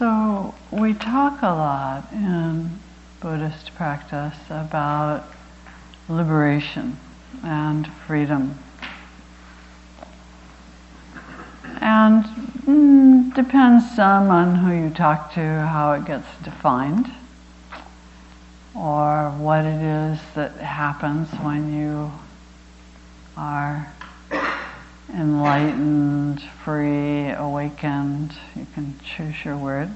So, we talk a lot in Buddhist practice about liberation and freedom. And mm, depends some on who you talk to, how it gets defined, or what it is that happens when you are enlightened, free, awakened. You can choose your word.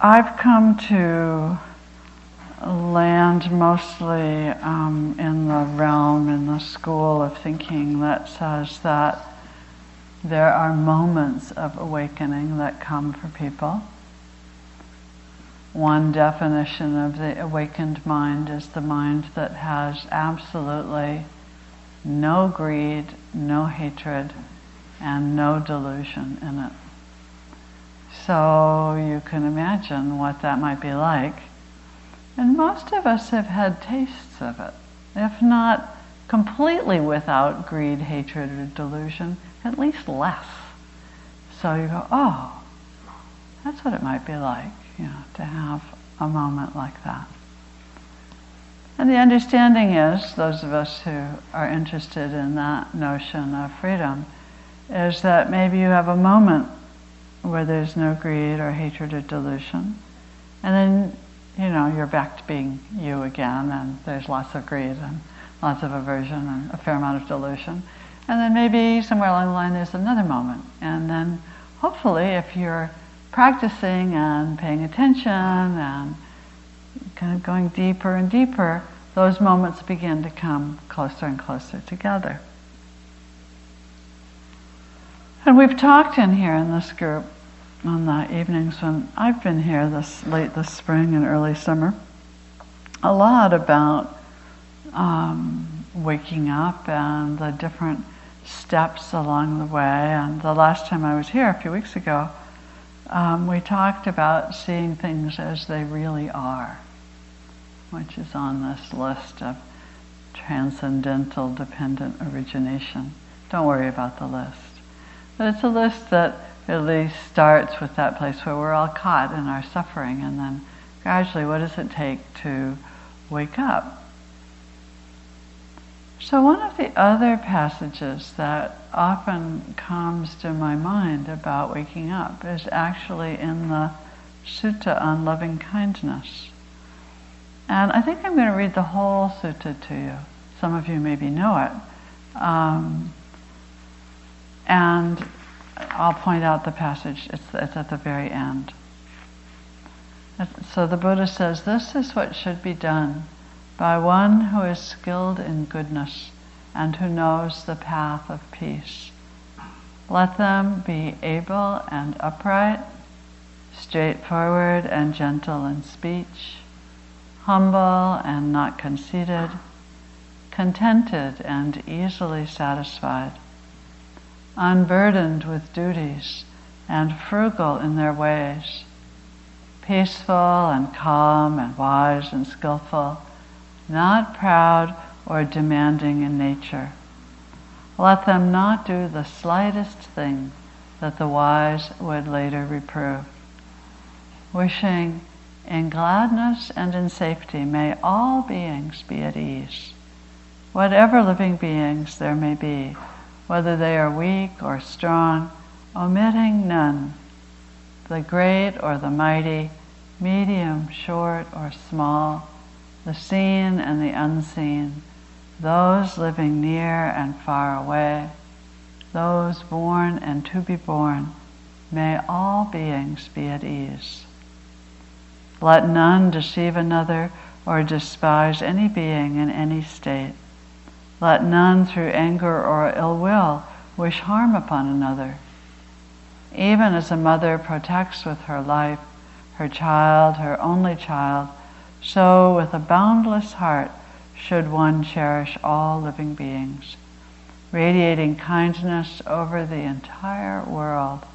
I've come to land mostly um, in the realm, in the school of thinking that says that there are moments of awakening that come for people. One definition of the awakened mind is the mind that has absolutely no greed, no hatred, and no delusion in it. So you can imagine what that might be like. And most of us have had tastes of it, if not completely without greed, hatred, or delusion, at least less. So you go, oh, that's what it might be like know, to have a moment like that. And the understanding is, those of us who are interested in that notion of freedom, is that maybe you have a moment where there's no greed or hatred or delusion, and then you know you're back to being you again, and there's lots of greed and lots of aversion and a fair amount of delusion, and then maybe somewhere along the line there's another moment, and then hopefully if you're practicing and paying attention and kind of going deeper and deeper, those moments begin to come closer and closer together. And we've talked in here in this group on the evenings when I've been here this late this spring and early summer a lot about um, waking up and the different steps along the way. And the last time I was here, a few weeks ago, um, we talked about seeing things as they really are, which is on this list of transcendental dependent origination. Don't worry about the list. But it's a list that at least starts with that place where we're all caught in our suffering, and then gradually, what does it take to wake up? So, one of the other passages that often comes to my mind about waking up is actually in the Sutta on loving kindness. And I think I'm going to read the whole sutta to you. Some of you maybe know it. Um, and I'll point out the passage, it's, it's at the very end. So the Buddha says, This is what should be done by one who is skilled in goodness and who knows the path of peace. Let them be able and upright, straightforward and gentle in speech, humble and not conceited, contented and easily satisfied, unburdened with duties and frugal in their ways, peaceful and calm and wise and skillful not proud or demanding in nature. Let them not do the slightest thing that the wise would later reprove. Wishing in gladness and in safety may all beings be at ease. Whatever living beings there may be, whether they are weak or strong, omitting none, the great or the mighty, medium, short, or small, the seen and the unseen, those living near and far away, those born and to be born, may all beings be at ease. Let none deceive another or despise any being in any state. Let none through anger or ill will wish harm upon another. Even as a mother protects with her life her child, her only child, so, with a boundless heart, should one cherish all living beings, radiating kindness over the entire world,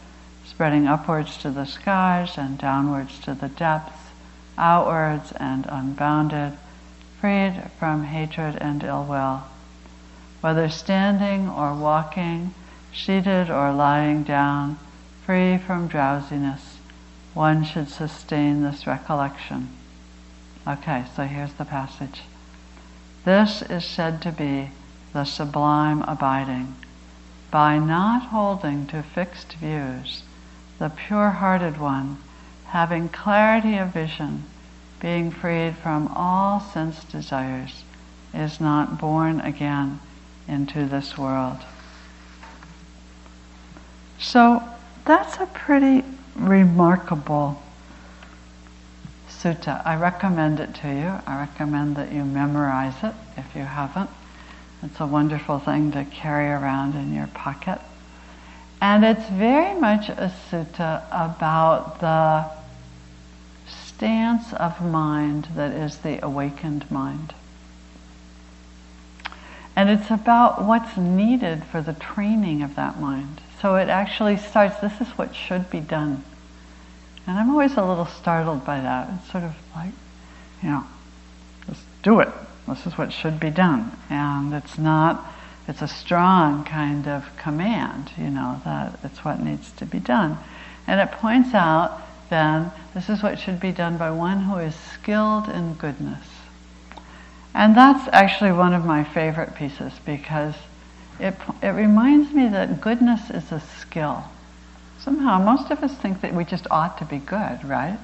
spreading upwards to the skies and downwards to the depths, outwards and unbounded, freed from hatred and ill will. whether standing or walking, seated or lying down, free from drowsiness, one should sustain this recollection. Okay, so here's the passage. This is said to be the sublime abiding. By not holding to fixed views, the pure hearted one, having clarity of vision, being freed from all sense desires, is not born again into this world. So that's a pretty remarkable sutta. I recommend it to you. I recommend that you memorize it if you haven't. It's a wonderful thing to carry around in your pocket. And it's very much a sutta about the stance of mind that is the awakened mind. And it's about what's needed for the training of that mind. So it actually starts, this is what should be done. And I'm always a little startled by that. It's sort of like, you know, just do it. This is what should be done. And it's not, it's a strong kind of command, you know, that it's what needs to be done. And it points out then, this is what should be done by one who is skilled in goodness. And that's actually one of my favorite pieces because it, it reminds me that goodness is a skill. Somehow, most of us think that we just ought to be good, right?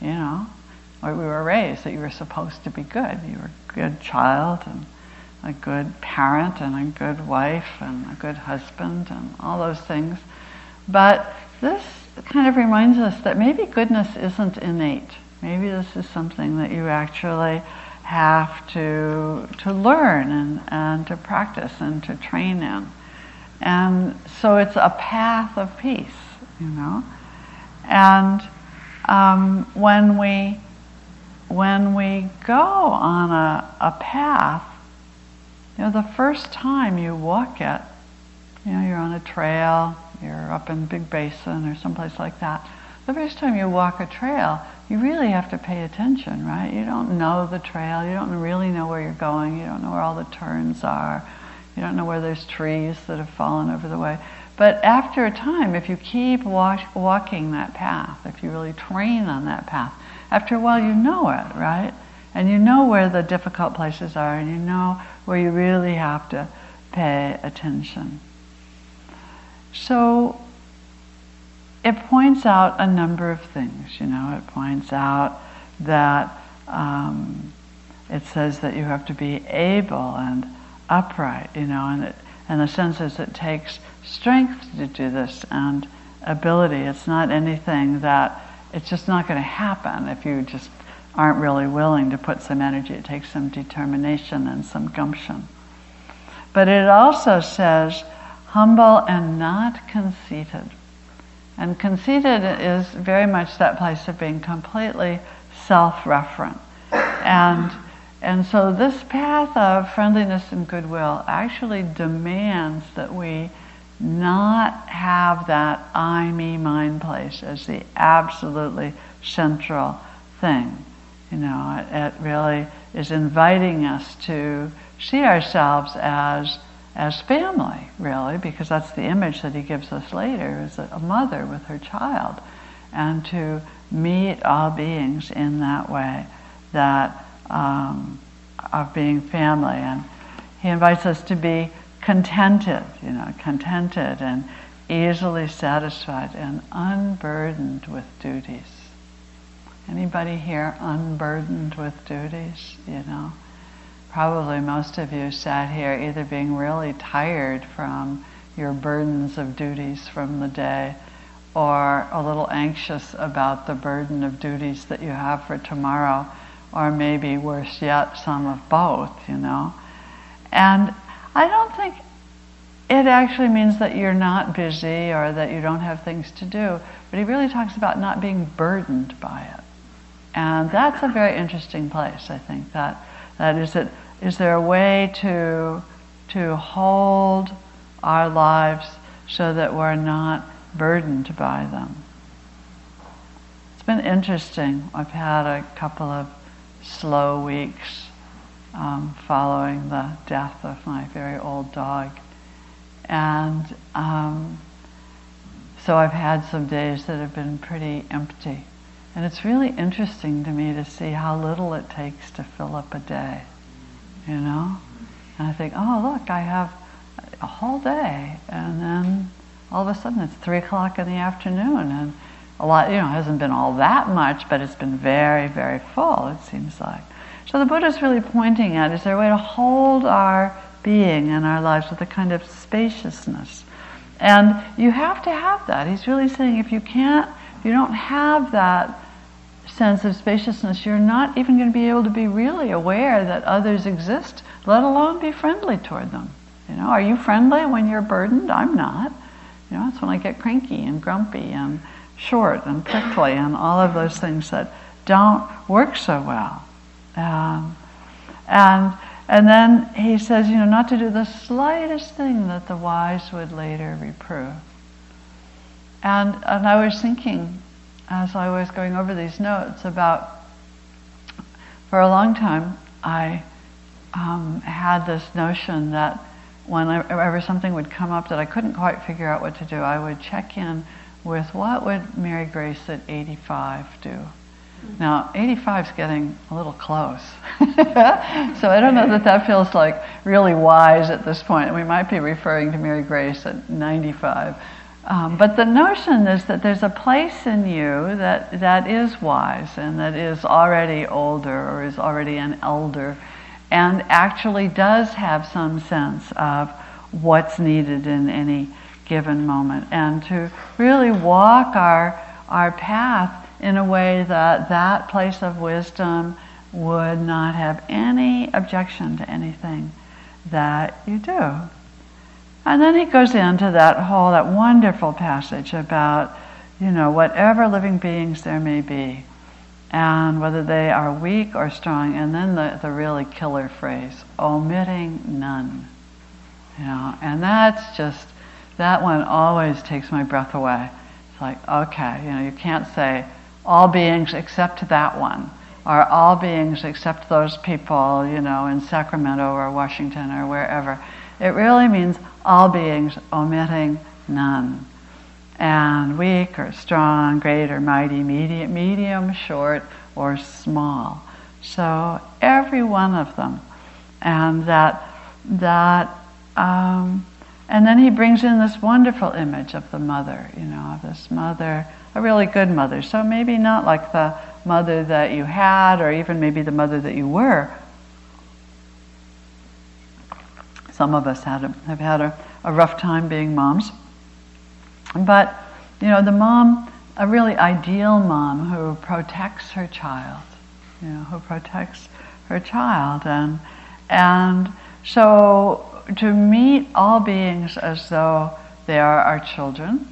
You know, or we were raised that you were supposed to be good. You were a good child and a good parent and a good wife and a good husband and all those things. But this kind of reminds us that maybe goodness isn't innate. Maybe this is something that you actually have to, to learn and, and to practice and to train in. And so it's a path of peace, you know. And um, when we when we go on a, a path, you know, the first time you walk it, you know, you're on a trail, you're up in Big Basin or someplace like that. The first time you walk a trail, you really have to pay attention, right? You don't know the trail, you don't really know where you're going, you don't know where all the turns are, you don't know where there's trees that have fallen over the way. But after a time, if you keep walk, walking that path, if you really train on that path, after a while you know it, right? And you know where the difficult places are, and you know where you really have to pay attention. So it points out a number of things. You know, it points out that um, it says that you have to be able and upright. You know, and it, the sense is it takes strength to do this and ability. It's not anything that it's just not going to happen if you just aren't really willing to put some energy. It takes some determination and some gumption. But it also says humble and not conceited. And conceited is very much that place of being completely self referent. And, and so this path of friendliness and goodwill actually demands that we not have that I, me, mine place as the absolutely central thing. You know, it, it really is inviting us to see ourselves as as family, really, because that's the image that he gives us later as a mother with her child, and to meet all beings in that way, that um, of being family. And he invites us to be contented, you know, contented and easily satisfied and unburdened with duties. Anybody here unburdened with duties, you know? probably most of you sat here either being really tired from your burdens of duties from the day or a little anxious about the burden of duties that you have for tomorrow, or maybe worse yet, some of both, you know. And I don't think it actually means that you're not busy or that you don't have things to do, but he really talks about not being burdened by it. And that's a very interesting place, I think, that, that is it is there a way to, to hold our lives so that we're not burdened by them? It's been interesting. I've had a couple of slow weeks um, following the death of my very old dog. And um, so I've had some days that have been pretty empty. And it's really interesting to me to see how little it takes to fill up a day, you know? And I think, oh, look, I have a whole day. And then all of a sudden it's three o'clock in the afternoon. And a lot, you know, hasn't been all that much, but it's been very, very full, it seems like. So the Buddha is really pointing at is there a way to hold our being and our lives with a kind of spaciousness. And you have to have that. He's really saying if you can't, if you don't have that sense of spaciousness, you're not even going to be able to be really aware that others exist, let alone be friendly toward them. You know, are you friendly when you're burdened? I'm not. You know, that's when I get cranky and grumpy and short and prickly and all of those things that don't work so well. Um, and and then he says, you know, not to do the slightest thing that the wise would later reprove. And and I was thinking, as I was going over these notes, about for a long time I um, had this notion that whenever something would come up that I couldn't quite figure out what to do, I would check in with what would Mary Grace at 85 do. Now, 85 is getting a little close. so I don't know that that feels like really wise at this point. We might be referring to Mary Grace at 95. Um, but the notion is that there's a place in you that, that is wise and that is already older or is already an elder and actually does have some sense of what's needed in any given moment and to really walk our, our path in a way that that place of wisdom would not have any objection to anything that you do. And then he goes into that whole, that wonderful passage about, you know, whatever living beings there may be, and whether they are weak or strong, and then the, the really killer phrase, omitting none. You know, and that's just, that one always takes my breath away. It's like, okay, you know, you can't say, all beings except that one, or all beings except those people, you know, in Sacramento or Washington or wherever. It really means all beings omitting none. And weak or strong, great or mighty, medium, medium, short, or small. So every one of them. And that, that, um, and then he brings in this wonderful image of the mother, you know, of this mother a really good mother. So maybe not like the mother that you had, or even maybe the mother that you were. Some of us had a, have had a, a rough time being moms. But, you know, the mom, a really ideal mom who protects her child, you know, who protects her child. And, and so to meet all beings as though they are our children,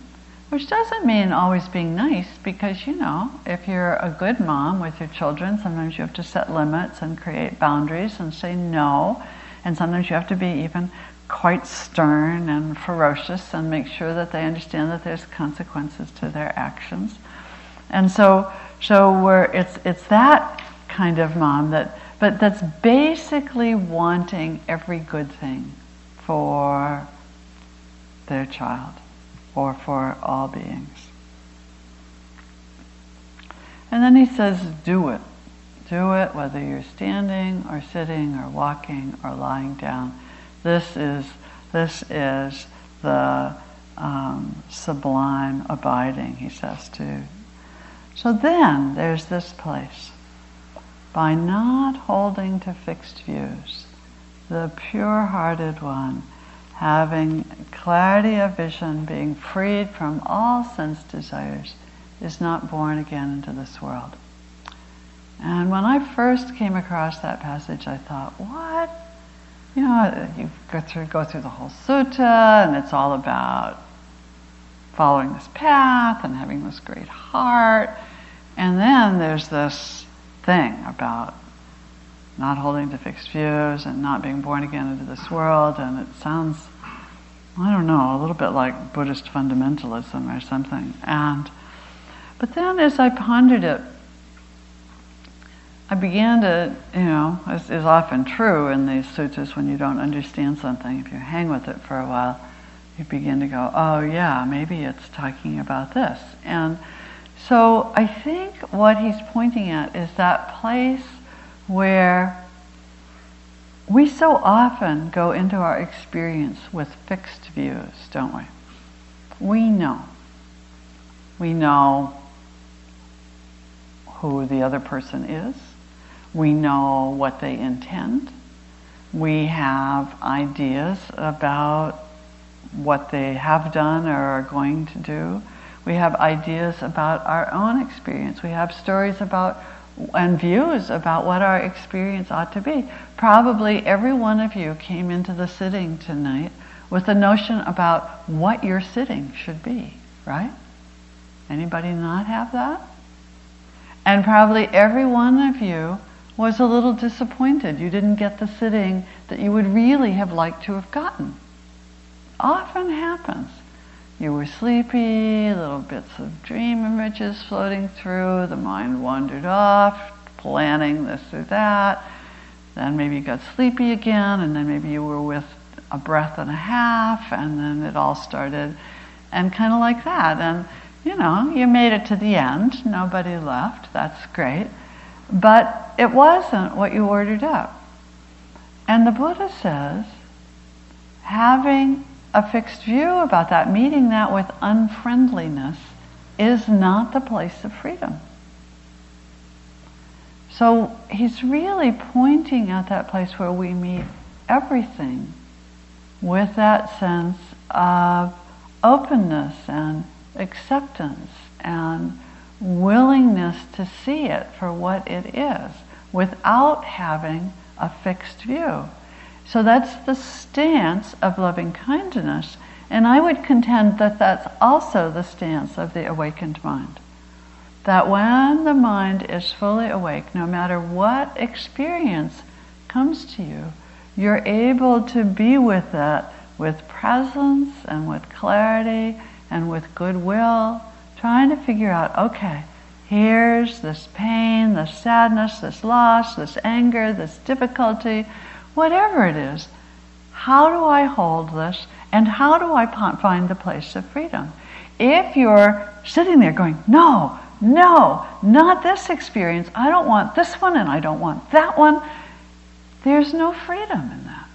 which doesn't mean always being nice, because you know, if you're a good mom with your children, sometimes you have to set limits and create boundaries and say no. And sometimes you have to be even quite stern and ferocious and make sure that they understand that there's consequences to their actions. And so, so we're, it's, it's that kind of mom that, but that's basically wanting every good thing for their child or for all beings. And then he says, do it. Do it whether you're standing or sitting or walking or lying down. This is, this is the um, sublime abiding, he says too. So then there's this place. By not holding to fixed views, the pure hearted one having clarity of vision, being freed from all sense desires, is not born again into this world. And when I first came across that passage, I thought, what? You know, you go through, go through the whole sutta, and it's all about following this path and having this great heart. And then there's this thing about not holding to fixed views and not being born again into this world, and it sounds I don't know, a little bit like Buddhist fundamentalism or something. And but then as I pondered it, I began to, you know, as is often true in these sutras when you don't understand something, if you hang with it for a while, you begin to go, oh yeah, maybe it's talking about this. And so I think what he's pointing at is that place where we so often go into our experience with fixed views, don't we? We know. We know who the other person is. We know what they intend. We have ideas about what they have done or are going to do. We have ideas about our own experience. We have stories about and views about what our experience ought to be. Probably every one of you came into the sitting tonight with a notion about what your sitting should be, right? Anybody not have that? And probably every one of you was a little disappointed. You didn't get the sitting that you would really have liked to have gotten. Often happens. You were sleepy, little bits of dream images floating through, the mind wandered off, planning this or that. Then maybe you got sleepy again, and then maybe you were with a breath and a half, and then it all started, and kind of like that. And you know, you made it to the end, nobody left, that's great. But it wasn't what you ordered up. And the Buddha says, having a fixed view about that, meeting that with unfriendliness, is not the place of freedom. So he's really pointing at that place where we meet everything with that sense of openness and acceptance and willingness to see it for what it is without having a fixed view. So that's the stance of loving kindness. And I would contend that that's also the stance of the awakened mind. That when the mind is fully awake, no matter what experience comes to you, you're able to be with it with presence and with clarity and with goodwill trying to figure out okay, here's this pain, this sadness, this loss, this anger, this difficulty, whatever it is. How do I hold this? And how do I find the place of freedom? If you're sitting there going, no, no, not this experience, I don't want this one and I don't want that one, there's no freedom in that.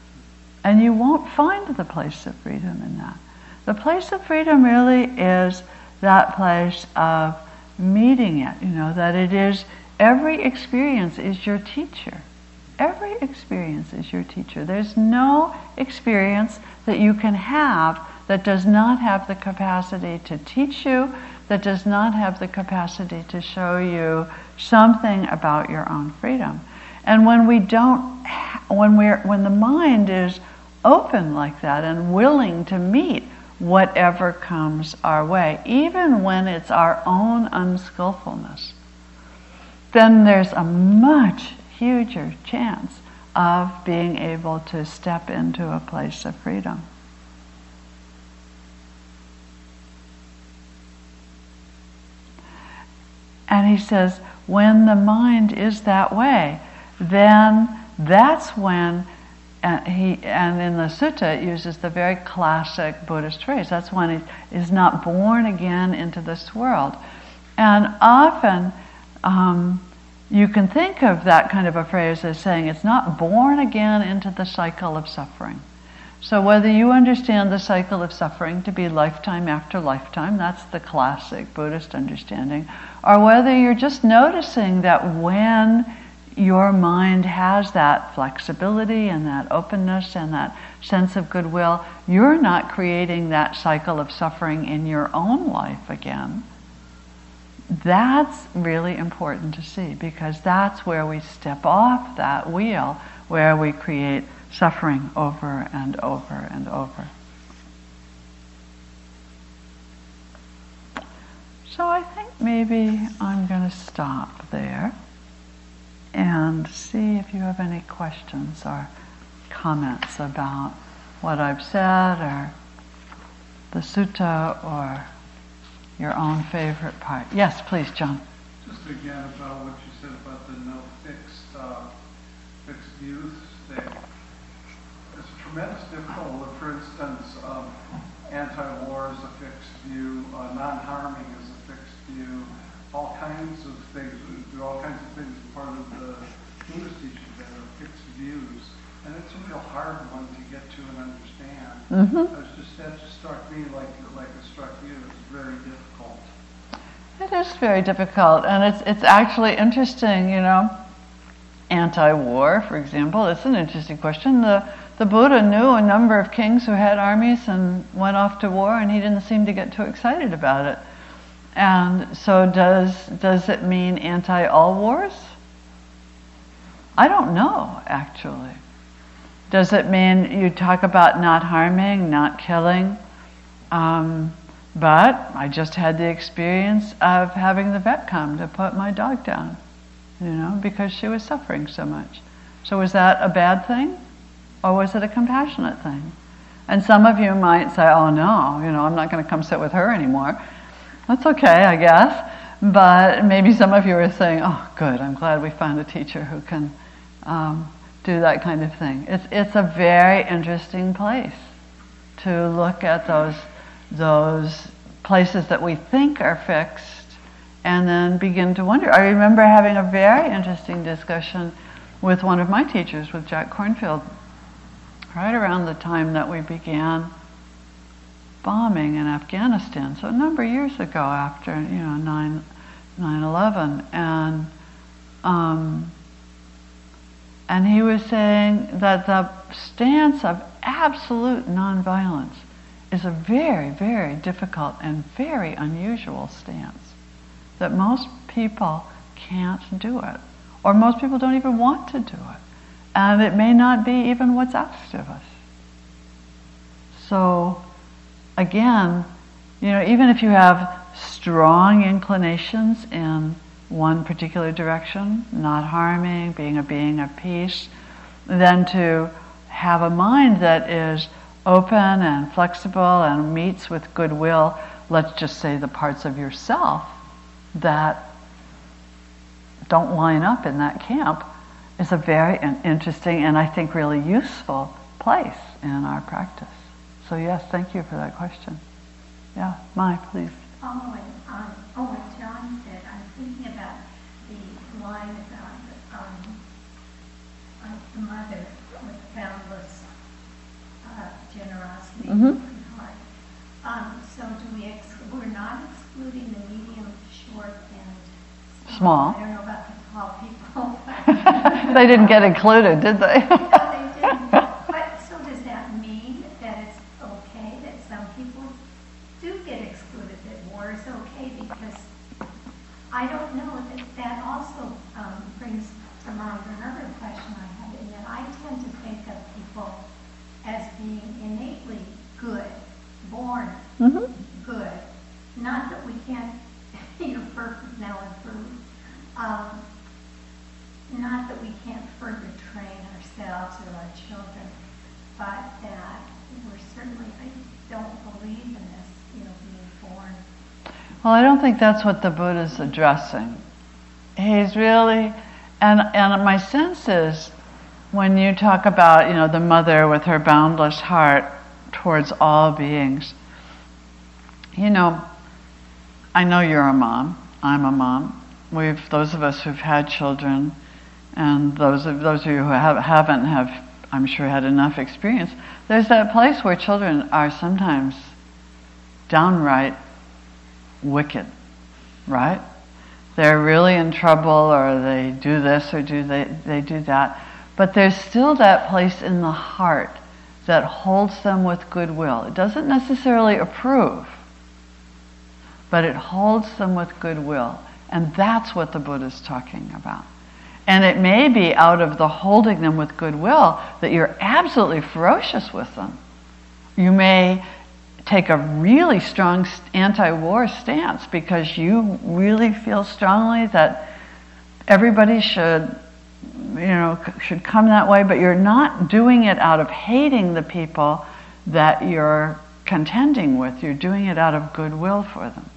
And you won't find the place of freedom in that. The place of freedom really is that place of meeting it, you know, that it is every experience is your teacher. Every experience is your teacher. There's no experience that you can have that does not have the capacity to teach you, that does not have the capacity to show you something about your own freedom. And when we don't, when we're, when the mind is open like that and willing to meet whatever comes our way, even when it's our own unskillfulness, then there's a much huger chance of being able to step into a place of freedom. And he says, when the mind is that way, then that's when and he and in the sutta it uses the very classic Buddhist phrase. That's when it is not born again into this world, and often um, you can think of that kind of a phrase as saying it's not born again into the cycle of suffering. So whether you understand the cycle of suffering to be lifetime after lifetime, that's the classic Buddhist understanding, or whether you're just noticing that when your mind has that flexibility and that openness and that sense of goodwill, you're not creating that cycle of suffering in your own life again. That's really important to see because that's where we step off that wheel where we create suffering over and over and over. So I think maybe I'm going to stop there and see if you have any questions or comments about what I've said or the sutta or your own favorite part. Yes, please, John. Just again about what you said about the no fixed, uh, fixed views thing. It's a tremendous difficulty. For instance, um, anti-war is a fixed view, uh, non-harming is a fixed view, all kinds of things, do all kinds of things part of the Buddhist teachings that are fixed views. And it's a real hard one to get to and understand. Mm-hmm. just, that just struck me like, like it struck you. It's very difficult. It is very difficult, and it's it's actually interesting, you know. Anti-war, for example, it's an interesting question. The the Buddha knew a number of kings who had armies and went off to war, and he didn't seem to get too excited about it. And so, does does it mean anti-all wars? I don't know, actually. Does it mean you talk about not harming, not killing? Um, but I just had the experience of having the vet come to put my dog down, you know, because she was suffering so much. So was that a bad thing? Or was it a compassionate thing? And some of you might say, oh no, you know, I'm not going to come sit with her anymore. That's okay, I guess. But maybe some of you are saying, oh, good, I'm glad we found a teacher who can um, do that kind of thing. It's, it's a very interesting place to look at those, those places that we think are fixed and then begin to wonder. I remember having a very interesting discussion with one of my teachers, with Jack Kornfield, right around the time that we began bombing in Afghanistan. So a number of years ago after, you know, 9, 9-11. And um, and he was saying that the stance of absolute nonviolence is a very, very difficult and very unusual stance. That most people can't do it, or most people don't even want to do it. And it may not be even what's asked of us. So, again, you know, even if you have strong inclinations in one particular direction, not harming, being a being of peace, then to have a mind that is open and flexible and meets with goodwill, let's just say the parts of yourself that don't line up in that camp, is a very interesting and I think really useful place in our practice. So, yes, thank you for that question. Yeah, Mai, please. And, um, oh, John said, thinking about the line about um, the mother with boundless uh, generosity and heart. Um, so do we? Ex- we're not excluding the medium, short, and small. I don't know about the tall people. they didn't get included, did they? no, they didn't. But so does that mean that it's okay that some people do get excluded? That war is okay because I don't know that that also um, brings to mind another question I have, in that I tend to think of people as being innately good, born mm-hmm. good. Not that we can't, you know, perfect now improve. Um, not that we can't further train ourselves or our children, but that we're certainly, I don't believe in this, you know, being born well, I don't think that's what the Buddha is addressing. He's really, and, and my sense is when you talk about, you know, the mother with her boundless heart towards all beings, you know, I know you're a mom. I'm a mom. We've those of us who've had children, and those of those of you who have, haven't have, I'm sure, had enough experience. There's that place where children are sometimes downright wicked, right? They're really in trouble or they do this or do they, they do that. But there's still that place in the heart that holds them with goodwill. It doesn't necessarily approve, but it holds them with goodwill. And that's what the Buddha is talking about. And it may be out of the holding them with goodwill that you're absolutely ferocious with them. You may take a really strong anti-war stance because you really feel strongly that everybody should you know should come that way but you're not doing it out of hating the people that you're contending with you're doing it out of goodwill for them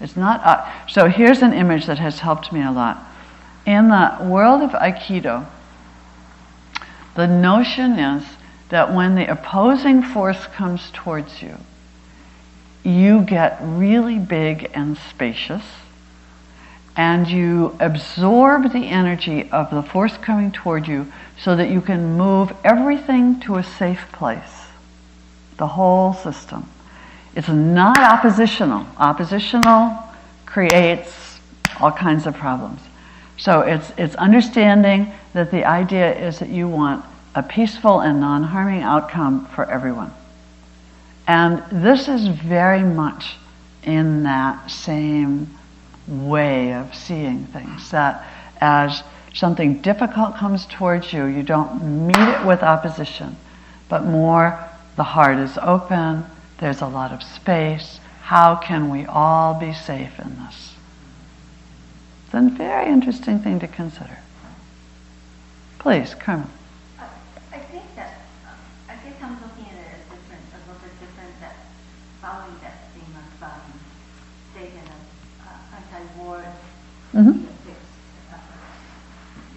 It's not. Uh, so here's an image that has helped me a lot. In the world of Aikido, the notion is that when the opposing force comes towards you, you get really big and spacious, and you absorb the energy of the force coming toward you so that you can move everything to a safe place, the whole system. It's not oppositional. Oppositional creates all kinds of problems. So it's, it's understanding that the idea is that you want a peaceful and non harming outcome for everyone. And this is very much in that same way of seeing things that as something difficult comes towards you, you don't meet it with opposition, but more the heart is open, there's a lot of space. How can we all be safe in this? It's a very interesting thing to consider. Please, Carmen. I think that uh, I guess I'm looking at it as different, a little bit different. That following that theme of um, statement of uh, anti-war Mm-hmm.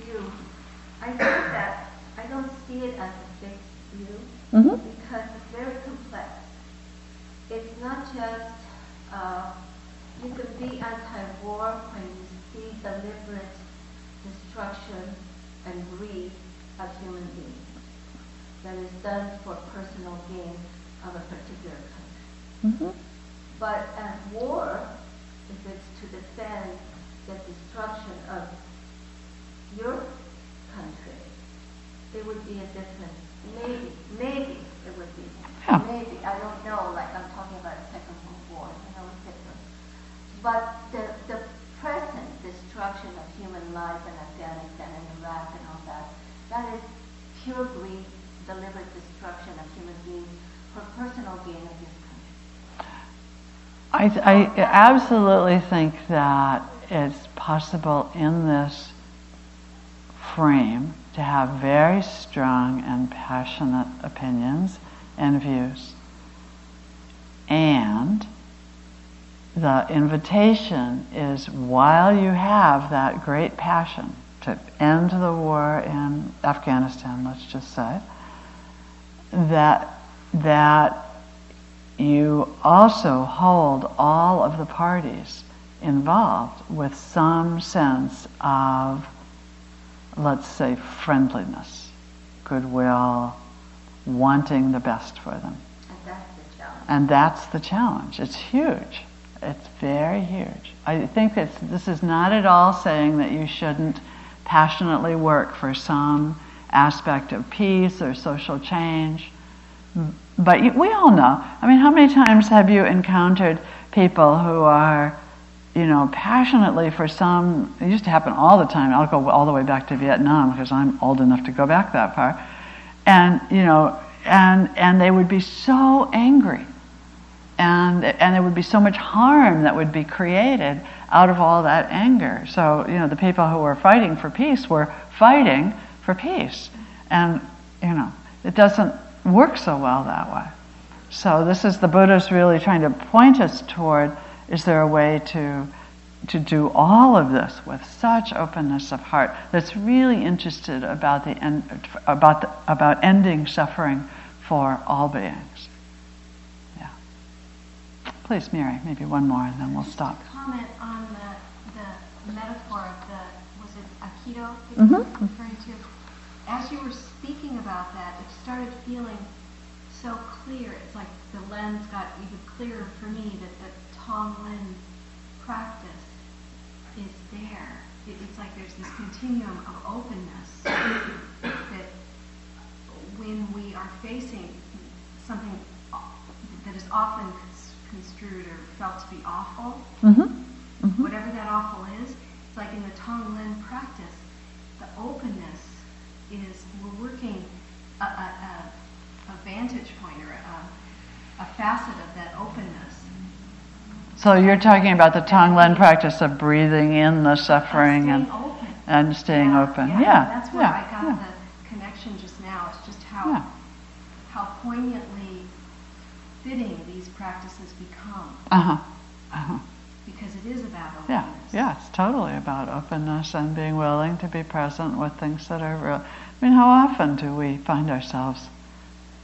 view, I think that I don't see it as a fixed view Mm-hmm. because it's very complex. It's not just uh, you can be anti-war when you see deliberate destruction and greed of human beings that is done for personal gain of a particular country. Mm-hmm. But at war, if it's to defend the destruction of your country, it would be a different, maybe, maybe it would be. Yeah. Maybe, I don't know, like I'm talking about the Second World War, I know it's different. But the, the present destruction of human life in Afghanistan and Iraq and all that, that is pure greed, deliberate destruction of human beings for personal gain of this country. I, I absolutely think that it's possible in this frame to have very strong and passionate opinions and views. And the invitation is while you have that great passion to end the war in Afghanistan, let's just say, that that you also hold all of the parties involved with some sense of, let's say, friendliness, goodwill, wanting the best for them. And that's the challenge. And that's the challenge. It's huge. It's very huge. I think that this is not at all saying that you shouldn't passionately work for some aspect of peace or social change. But we all know. I mean, how many times have you encountered people who are, you know, passionately for some? It used to happen all the time. I'll go all the way back to Vietnam because I'm old enough to go back that far. And you know, and and they would be so angry, and and there would be so much harm that would be created out of all that anger. So you know, the people who were fighting for peace were fighting for peace, and you know, it doesn't work so well that way. So this is the Buddha's really trying to point us toward: is there a way to to do all of this with such openness of heart that's really interested about the end, about the, about ending suffering for all beings. Yeah. Please, Mary, maybe one more, and then we'll stop. Comment on the, the metaphor of the was it aikido that Mhm. you were referring to? As you were speaking about that, it started feeling so clear. It's like the lens got even clearer for me that the Tonglen practice is there. It's like there's this continuum of openness that when we are facing something that is often construed or felt to be awful, Mm-hmm. whatever that awful is, it's like in the Tonglen practice, the openness is we're working a, a, a, a vantage point or a, a facet of that openness. So you're talking about the Tonglen practice of breathing in the suffering Staying and open. and staying Yeah, open. Yeah, Yeah, that's where yeah, I got the connection just now. It's just how how poignantly fitting these practices become Uh huh. Uh huh. because it is about openness. Yeah, yeah, it's totally about openness and being willing to be present with things that are real. I mean, how often do we find ourselves?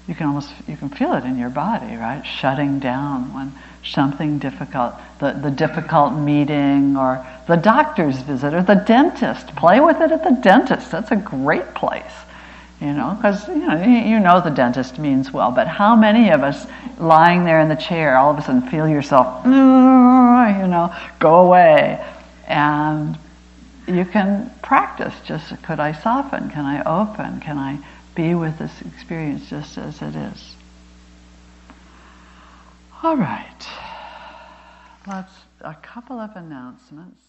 You can almost you can feel it in your body, right? Shutting down when something difficult, the, the difficult meeting or the doctor's visit or the dentist. Play with it at the dentist. That's a great place, you know, because you know you, you know the dentist means well. But how many of us lying there in the chair all of a sudden feel yourself, mm, you know, go away, and you can practice. Just could I soften? Can I open? Can I be with this experience just as it is? All right. Let's a couple of announcements.